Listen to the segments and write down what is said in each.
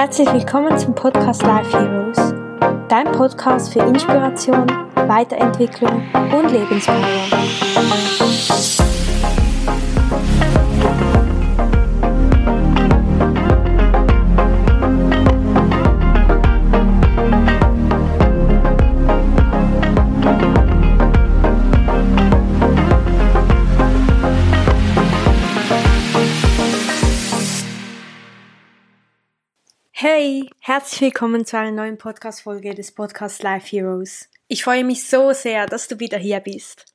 Herzlich willkommen zum Podcast Life Heroes, dein Podcast für Inspiration, Weiterentwicklung und Lebenspower. Hey, herzlich willkommen zu einer neuen Podcast-Folge des Podcasts Life Heroes. Ich freue mich so sehr, dass du wieder hier bist.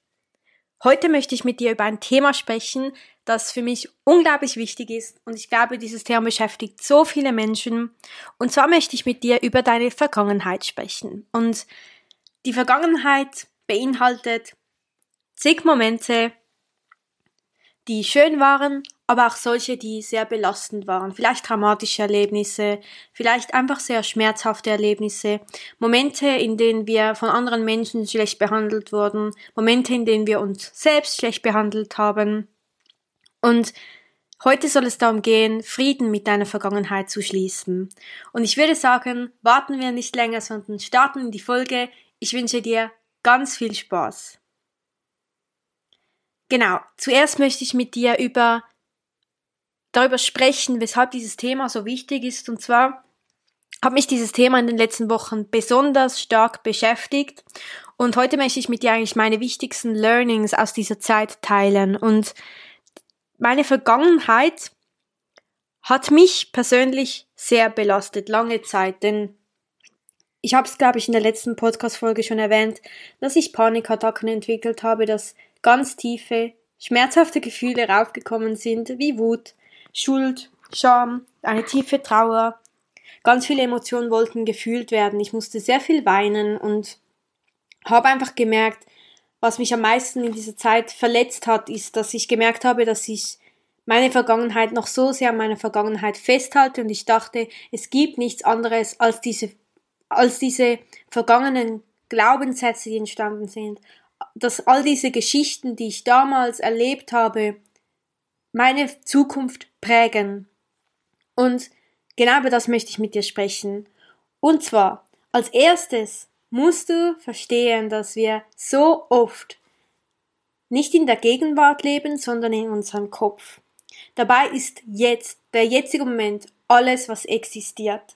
Heute möchte ich mit dir über ein Thema sprechen, das für mich unglaublich wichtig ist und ich glaube, dieses Thema beschäftigt so viele Menschen. Und zwar möchte ich mit dir über deine Vergangenheit sprechen. Und die Vergangenheit beinhaltet zig Momente, die schön waren, aber auch solche, die sehr belastend waren. Vielleicht traumatische Erlebnisse, vielleicht einfach sehr schmerzhafte Erlebnisse, Momente, in denen wir von anderen Menschen schlecht behandelt wurden, Momente, in denen wir uns selbst schlecht behandelt haben. Und heute soll es darum gehen, Frieden mit deiner Vergangenheit zu schließen. Und ich würde sagen, warten wir nicht länger, sondern starten in die Folge. Ich wünsche dir ganz viel Spaß. Genau, zuerst möchte ich mit dir über darüber sprechen, weshalb dieses Thema so wichtig ist. Und zwar hat mich dieses Thema in den letzten Wochen besonders stark beschäftigt. Und heute möchte ich mit dir eigentlich meine wichtigsten Learnings aus dieser Zeit teilen. Und meine Vergangenheit hat mich persönlich sehr belastet, lange Zeit, denn ich habe es, glaube ich, in der letzten Podcast-Folge schon erwähnt, dass ich Panikattacken entwickelt habe, dass ganz tiefe, schmerzhafte Gefühle raufgekommen sind, wie Wut, Schuld, Scham, eine tiefe Trauer. Ganz viele Emotionen wollten gefühlt werden. Ich musste sehr viel weinen und habe einfach gemerkt, was mich am meisten in dieser Zeit verletzt hat, ist, dass ich gemerkt habe, dass ich meine Vergangenheit noch so sehr an meiner Vergangenheit festhalte und ich dachte, es gibt nichts anderes als diese, als diese vergangenen Glaubenssätze, die entstanden sind, dass all diese Geschichten, die ich damals erlebt habe, meine Zukunft prägen. Und genau über das möchte ich mit dir sprechen. Und zwar, als erstes musst du verstehen, dass wir so oft nicht in der Gegenwart leben, sondern in unserem Kopf. Dabei ist jetzt, der jetzige Moment, alles, was existiert.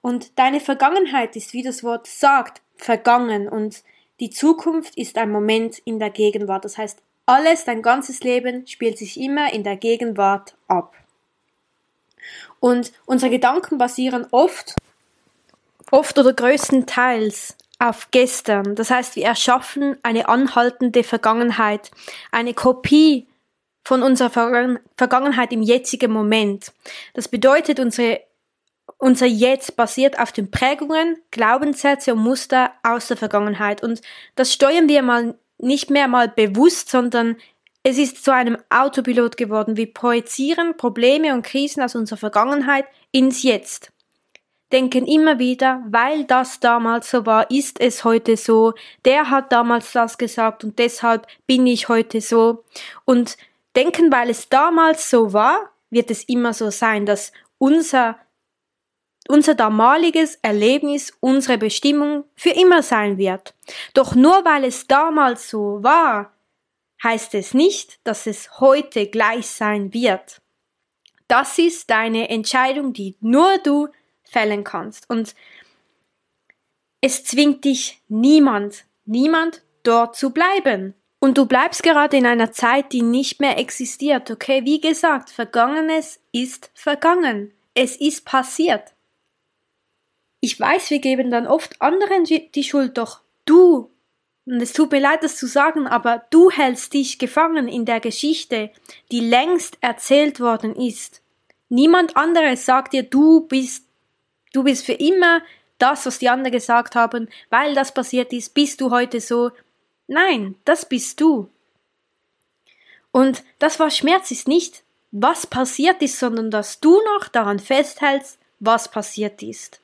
Und deine Vergangenheit ist, wie das Wort sagt, vergangen und die Zukunft ist ein Moment in der Gegenwart. Das heißt, alles, dein ganzes Leben spielt sich immer in der Gegenwart ab. Und unsere Gedanken basieren oft, oft oder größtenteils auf gestern. Das heißt, wir erschaffen eine anhaltende Vergangenheit, eine Kopie von unserer Vergangenheit im jetzigen Moment. Das bedeutet, unsere unser Jetzt basiert auf den Prägungen, Glaubenssätze und Muster aus der Vergangenheit. Und das steuern wir mal nicht mehr mal bewusst, sondern es ist zu einem Autopilot geworden. Wir projizieren Probleme und Krisen aus unserer Vergangenheit ins Jetzt. Denken immer wieder, weil das damals so war, ist es heute so. Der hat damals das gesagt und deshalb bin ich heute so. Und denken, weil es damals so war, wird es immer so sein, dass unser unser damaliges Erlebnis unsere Bestimmung für immer sein wird. Doch nur weil es damals so war, heißt es nicht, dass es heute gleich sein wird. Das ist deine Entscheidung, die nur du fällen kannst. Und es zwingt dich niemand, niemand dort zu bleiben. Und du bleibst gerade in einer Zeit, die nicht mehr existiert, okay? Wie gesagt, Vergangenes ist vergangen. Es ist passiert. Ich weiß, wir geben dann oft anderen die Schuld, doch du, und es tut mir leid, das zu sagen, aber du hältst dich gefangen in der Geschichte, die längst erzählt worden ist. Niemand anderes sagt dir, du bist, du bist für immer das, was die anderen gesagt haben, weil das passiert ist, bist du heute so. Nein, das bist du. Und das, was Schmerz ist, nicht, was passiert ist, sondern dass du noch daran festhältst, was passiert ist.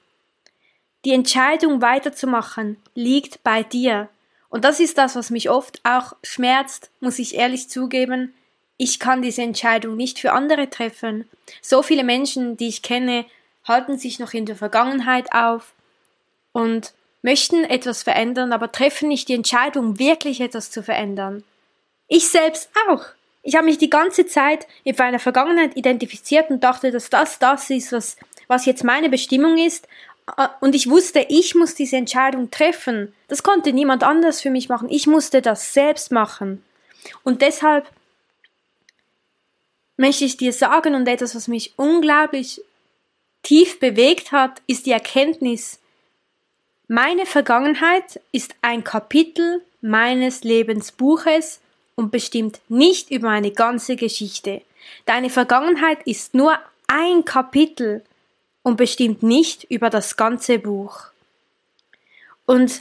Die Entscheidung weiterzumachen liegt bei dir. Und das ist das, was mich oft auch schmerzt, muss ich ehrlich zugeben. Ich kann diese Entscheidung nicht für andere treffen. So viele Menschen, die ich kenne, halten sich noch in der Vergangenheit auf und möchten etwas verändern, aber treffen nicht die Entscheidung, wirklich etwas zu verändern. Ich selbst auch. Ich habe mich die ganze Zeit in meiner Vergangenheit identifiziert und dachte, dass das das ist, was, was jetzt meine Bestimmung ist. Und ich wusste, ich muss diese Entscheidung treffen. Das konnte niemand anders für mich machen. Ich musste das selbst machen. Und deshalb möchte ich dir sagen und etwas, was mich unglaublich tief bewegt hat, ist die Erkenntnis, meine Vergangenheit ist ein Kapitel meines Lebensbuches und bestimmt nicht über meine ganze Geschichte. Deine Vergangenheit ist nur ein Kapitel und bestimmt nicht über das ganze Buch. Und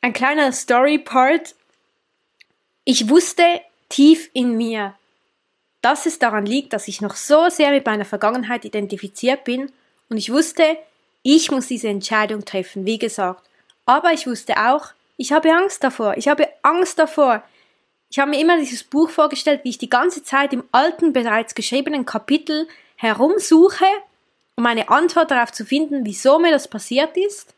ein kleiner Story-Part. Ich wusste tief in mir, dass es daran liegt, dass ich noch so sehr mit meiner Vergangenheit identifiziert bin und ich wusste, ich muss diese Entscheidung treffen, wie gesagt. Aber ich wusste auch, ich habe Angst davor. Ich habe Angst davor. Ich habe mir immer dieses Buch vorgestellt, wie ich die ganze Zeit im alten, bereits geschriebenen Kapitel herumsuche, um eine Antwort darauf zu finden, wieso mir das passiert ist,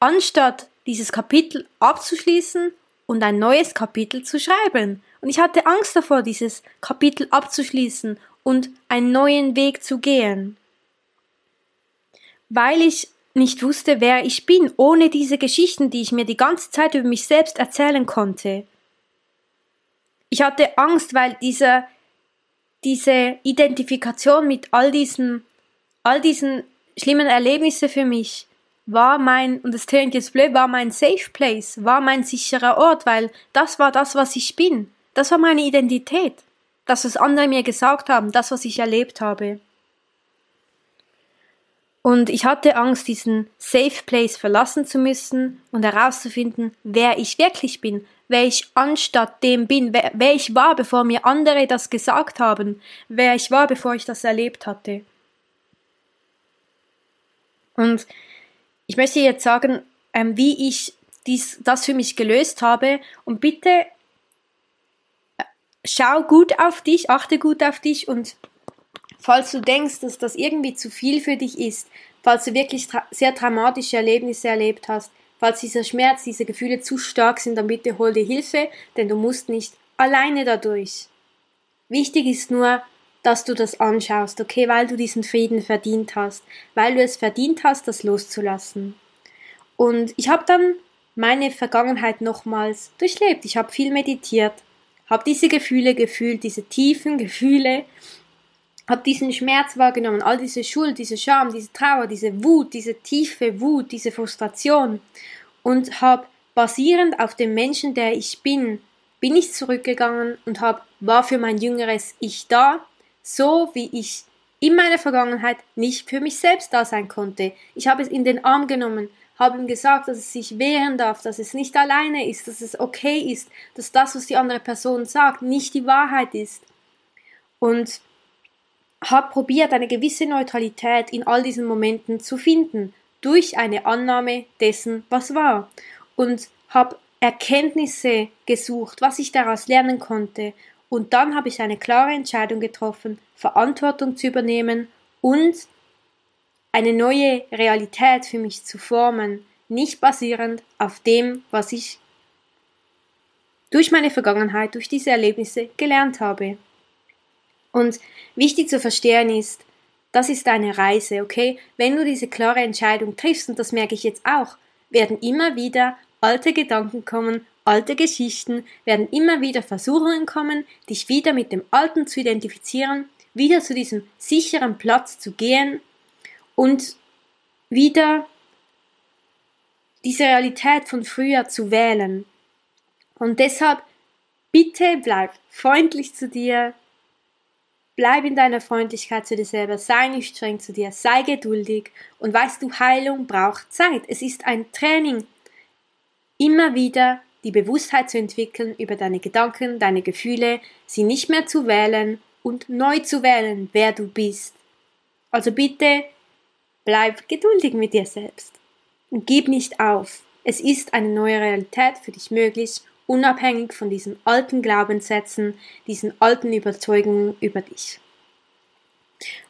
anstatt dieses Kapitel abzuschließen und ein neues Kapitel zu schreiben. Und ich hatte Angst davor, dieses Kapitel abzuschließen und einen neuen Weg zu gehen weil ich nicht wusste, wer ich bin, ohne diese Geschichten, die ich mir die ganze Zeit über mich selbst erzählen konnte. Ich hatte Angst, weil diese, diese Identifikation mit all diesen, all diesen schlimmen Erlebnissen für mich war mein, und es tönt jetzt blöd, war mein Safe Place, war mein sicherer Ort, weil das war das, was ich bin. Das war meine Identität. Das, was andere mir gesagt haben, das, was ich erlebt habe. Und ich hatte Angst, diesen Safe Place verlassen zu müssen und herauszufinden, wer ich wirklich bin, wer ich anstatt dem bin, wer, wer, ich war, bevor mir andere das gesagt haben, wer ich war, bevor ich das erlebt hatte. Und ich möchte jetzt sagen, ähm, wie ich dies, das für mich gelöst habe und bitte äh, schau gut auf dich, achte gut auf dich und falls du denkst, dass das irgendwie zu viel für dich ist, falls du wirklich sehr dramatische Erlebnisse erlebt hast, falls dieser Schmerz, diese Gefühle zu stark sind, dann bitte hol dir Hilfe, denn du musst nicht alleine dadurch. Wichtig ist nur, dass du das anschaust, okay, weil du diesen Frieden verdient hast, weil du es verdient hast, das loszulassen. Und ich habe dann meine Vergangenheit nochmals durchlebt. Ich habe viel meditiert, habe diese Gefühle gefühlt, diese tiefen Gefühle habe diesen Schmerz wahrgenommen, all diese Schuld, diese Scham, diese Trauer, diese Wut, diese tiefe Wut, diese Frustration und habe basierend auf dem Menschen, der ich bin, bin ich zurückgegangen und habe war für mein jüngeres Ich da, so wie ich in meiner Vergangenheit nicht für mich selbst da sein konnte. Ich habe es in den Arm genommen, habe ihm gesagt, dass es sich wehren darf, dass es nicht alleine ist, dass es okay ist, dass das, was die andere Person sagt, nicht die Wahrheit ist. Und habe probiert, eine gewisse Neutralität in all diesen Momenten zu finden, durch eine Annahme dessen, was war. Und habe Erkenntnisse gesucht, was ich daraus lernen konnte. Und dann habe ich eine klare Entscheidung getroffen, Verantwortung zu übernehmen und eine neue Realität für mich zu formen, nicht basierend auf dem, was ich durch meine Vergangenheit, durch diese Erlebnisse gelernt habe. Und wichtig zu verstehen ist, das ist eine Reise, okay? Wenn du diese klare Entscheidung triffst, und das merke ich jetzt auch, werden immer wieder alte Gedanken kommen, alte Geschichten, werden immer wieder Versuchungen kommen, dich wieder mit dem Alten zu identifizieren, wieder zu diesem sicheren Platz zu gehen und wieder diese Realität von früher zu wählen. Und deshalb bitte bleib freundlich zu dir, Bleib in deiner Freundlichkeit zu dir selber, sei nicht streng zu dir, sei geduldig und weißt du, Heilung braucht Zeit. Es ist ein Training, immer wieder die Bewusstheit zu entwickeln über deine Gedanken, deine Gefühle, sie nicht mehr zu wählen und neu zu wählen, wer du bist. Also bitte bleib geduldig mit dir selbst und gib nicht auf. Es ist eine neue Realität für dich möglich unabhängig von diesen alten Glaubenssätzen, diesen alten Überzeugungen über dich.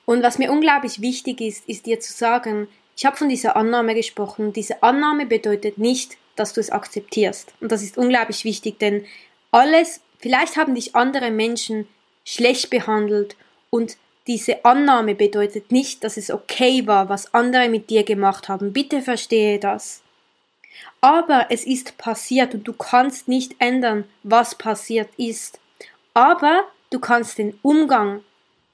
Und was mir unglaublich wichtig ist, ist dir zu sagen, ich habe von dieser Annahme gesprochen. Diese Annahme bedeutet nicht, dass du es akzeptierst. Und das ist unglaublich wichtig, denn alles, vielleicht haben dich andere Menschen schlecht behandelt und diese Annahme bedeutet nicht, dass es okay war, was andere mit dir gemacht haben. Bitte verstehe das. Aber es ist passiert und du kannst nicht ändern, was passiert ist. Aber du kannst den Umgang,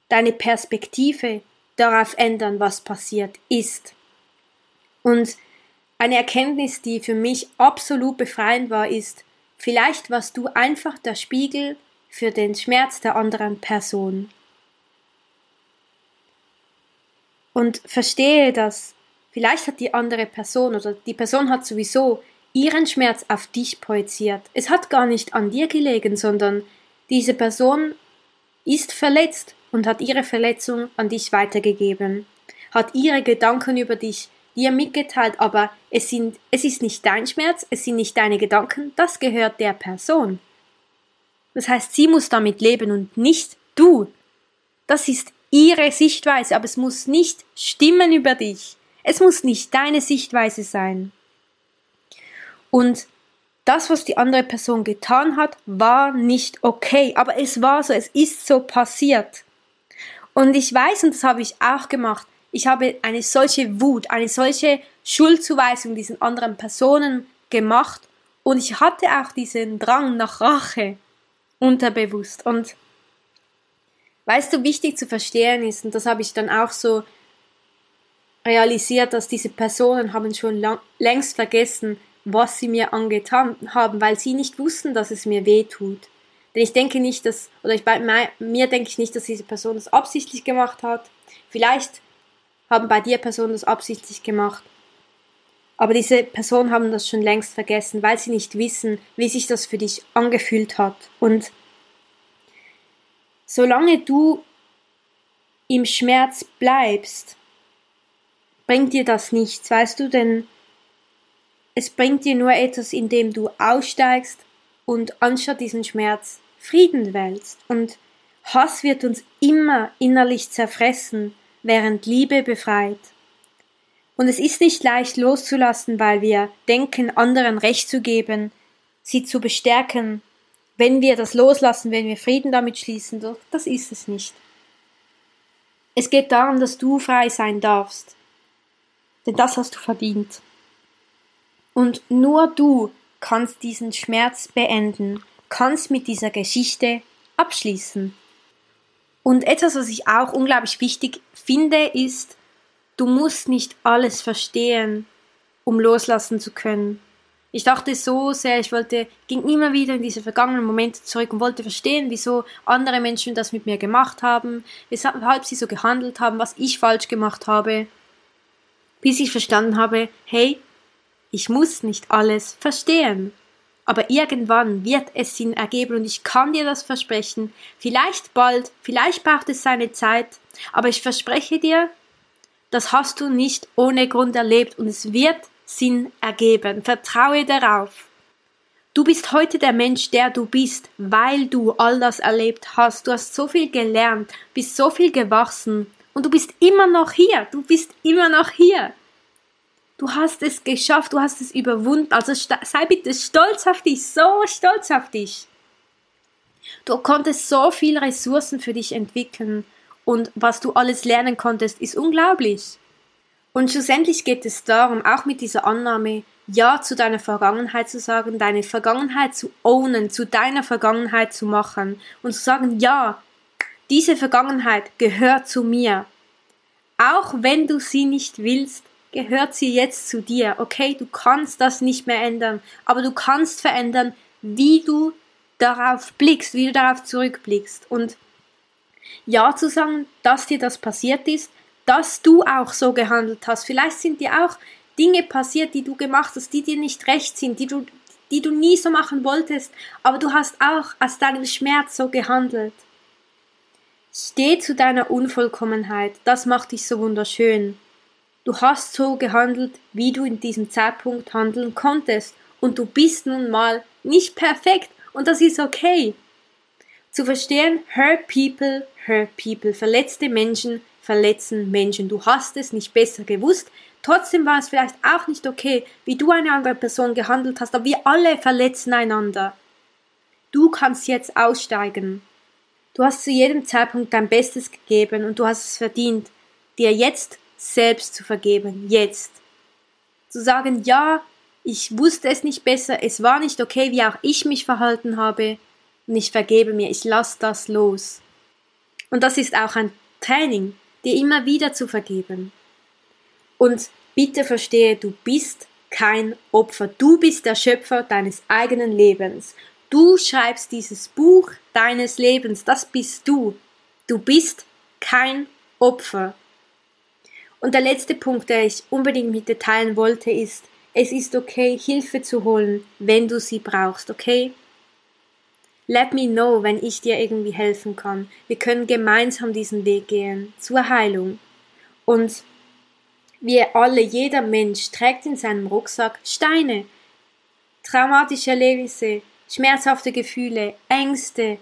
deine Perspektive darauf ändern, was passiert ist. Und eine Erkenntnis, die für mich absolut befreiend war, ist, vielleicht warst du einfach der Spiegel für den Schmerz der anderen Person. Und verstehe das. Vielleicht hat die andere Person oder die Person hat sowieso ihren Schmerz auf dich projiziert. Es hat gar nicht an dir gelegen, sondern diese Person ist verletzt und hat ihre Verletzung an dich weitergegeben, hat ihre Gedanken über dich dir mitgeteilt, aber es, sind, es ist nicht dein Schmerz, es sind nicht deine Gedanken, das gehört der Person. Das heißt, sie muss damit leben und nicht du. Das ist ihre Sichtweise, aber es muss nicht stimmen über dich. Es muss nicht deine Sichtweise sein. Und das, was die andere Person getan hat, war nicht okay, aber es war so, es ist so passiert. Und ich weiß, und das habe ich auch gemacht, ich habe eine solche Wut, eine solche Schuldzuweisung diesen anderen Personen gemacht und ich hatte auch diesen Drang nach Rache unterbewusst. Und weißt du, wichtig zu verstehen ist, und das habe ich dann auch so realisiert, dass diese Personen haben schon lang, längst vergessen, was sie mir angetan haben, weil sie nicht wussten, dass es mir weh tut. Denn ich denke nicht, dass, oder ich, bei mir denke ich nicht, dass diese Person das absichtlich gemacht hat. Vielleicht haben bei dir Personen das absichtlich gemacht. Aber diese Personen haben das schon längst vergessen, weil sie nicht wissen, wie sich das für dich angefühlt hat. Und solange du im Schmerz bleibst, bringt dir das nichts, weißt du, denn es bringt dir nur etwas, indem du aussteigst und anstatt diesen Schmerz Frieden wählst. Und Hass wird uns immer innerlich zerfressen, während Liebe befreit. Und es ist nicht leicht loszulassen, weil wir denken, anderen Recht zu geben, sie zu bestärken. Wenn wir das loslassen, wenn wir Frieden damit schließen, das ist es nicht. Es geht darum, dass du frei sein darfst denn das hast du verdient. Und nur du kannst diesen Schmerz beenden, kannst mit dieser Geschichte abschließen. Und etwas, was ich auch unglaublich wichtig finde, ist, du musst nicht alles verstehen, um loslassen zu können. Ich dachte so sehr, ich wollte, ging immer wieder in diese vergangenen Momente zurück und wollte verstehen, wieso andere Menschen das mit mir gemacht haben, weshalb sie so gehandelt haben, was ich falsch gemacht habe bis ich verstanden habe, hey, ich muss nicht alles verstehen. Aber irgendwann wird es Sinn ergeben und ich kann dir das versprechen. Vielleicht bald, vielleicht braucht es seine Zeit, aber ich verspreche dir, das hast du nicht ohne Grund erlebt und es wird Sinn ergeben. Vertraue darauf. Du bist heute der Mensch, der du bist, weil du all das erlebt hast. Du hast so viel gelernt, bist so viel gewachsen und du bist immer noch hier. Du bist immer noch hier. Du hast es geschafft, du hast es überwunden. Also sei bitte stolz auf dich, so stolz auf dich. Du konntest so viele Ressourcen für dich entwickeln und was du alles lernen konntest, ist unglaublich. Und schlussendlich geht es darum, auch mit dieser Annahme, Ja zu deiner Vergangenheit zu sagen, deine Vergangenheit zu ownen, zu deiner Vergangenheit zu machen und zu sagen, ja, diese Vergangenheit gehört zu mir. Auch wenn du sie nicht willst, gehört sie jetzt zu dir. Okay, du kannst das nicht mehr ändern, aber du kannst verändern, wie du darauf blickst, wie du darauf zurückblickst. Und ja zu sagen, dass dir das passiert ist, dass du auch so gehandelt hast. Vielleicht sind dir auch Dinge passiert, die du gemacht hast, die dir nicht recht sind, die du, die du nie so machen wolltest, aber du hast auch aus deinem Schmerz so gehandelt. Steh zu deiner Unvollkommenheit, das macht dich so wunderschön. Du hast so gehandelt, wie du in diesem Zeitpunkt handeln konntest, und du bist nun mal nicht perfekt, und das ist okay. Zu verstehen, hurt people, hurt people. Verletzte Menschen verletzen Menschen. Du hast es nicht besser gewusst. Trotzdem war es vielleicht auch nicht okay, wie du eine andere Person gehandelt hast, aber wir alle verletzen einander. Du kannst jetzt aussteigen. Du hast zu jedem Zeitpunkt dein Bestes gegeben und du hast es verdient, dir jetzt selbst zu vergeben. Jetzt. Zu sagen, ja, ich wusste es nicht besser, es war nicht okay, wie auch ich mich verhalten habe, und ich vergebe mir, ich lasse das los. Und das ist auch ein Training, dir immer wieder zu vergeben. Und bitte verstehe, du bist kein Opfer, du bist der Schöpfer deines eigenen Lebens. Du schreibst dieses Buch deines Lebens, das bist du. Du bist kein Opfer. Und der letzte Punkt, der ich unbedingt mit dir teilen wollte, ist, es ist okay, Hilfe zu holen, wenn du sie brauchst, okay? Let me know, wenn ich dir irgendwie helfen kann. Wir können gemeinsam diesen Weg gehen zur Heilung. Und wir alle, jeder Mensch trägt in seinem Rucksack Steine, traumatische Erlebnisse, schmerzhafte Gefühle, Ängste,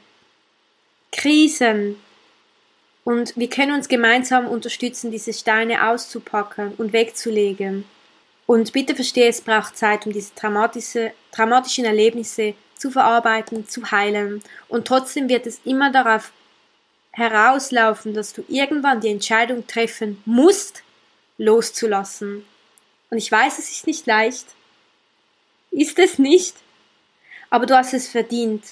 Krisen. Und wir können uns gemeinsam unterstützen, diese Steine auszupacken und wegzulegen. Und bitte verstehe, es braucht Zeit, um diese traumatische, traumatischen Erlebnisse zu verarbeiten, zu heilen. Und trotzdem wird es immer darauf herauslaufen, dass du irgendwann die Entscheidung treffen musst, loszulassen. Und ich weiß, es ist nicht leicht. Ist es nicht? Aber du hast es verdient.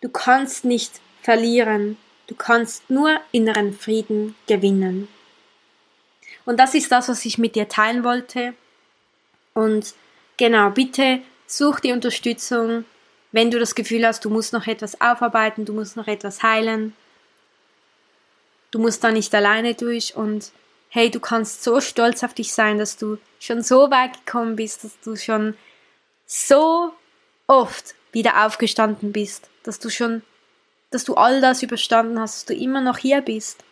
Du kannst nicht verlieren. Du kannst nur inneren Frieden gewinnen. Und das ist das, was ich mit dir teilen wollte. Und genau, bitte such die Unterstützung, wenn du das Gefühl hast, du musst noch etwas aufarbeiten, du musst noch etwas heilen. Du musst da nicht alleine durch und hey, du kannst so stolz auf dich sein, dass du schon so weit gekommen bist, dass du schon so oft wieder aufgestanden bist, dass du schon, dass du all das überstanden hast, dass du immer noch hier bist.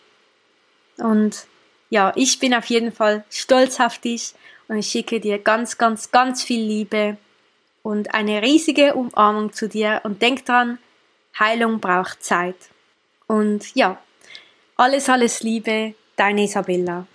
Und ja, ich bin auf jeden Fall stolz auf dich und ich schicke dir ganz, ganz, ganz viel Liebe und eine riesige Umarmung zu dir und denk dran, Heilung braucht Zeit. Und ja, alles, alles Liebe, deine Isabella.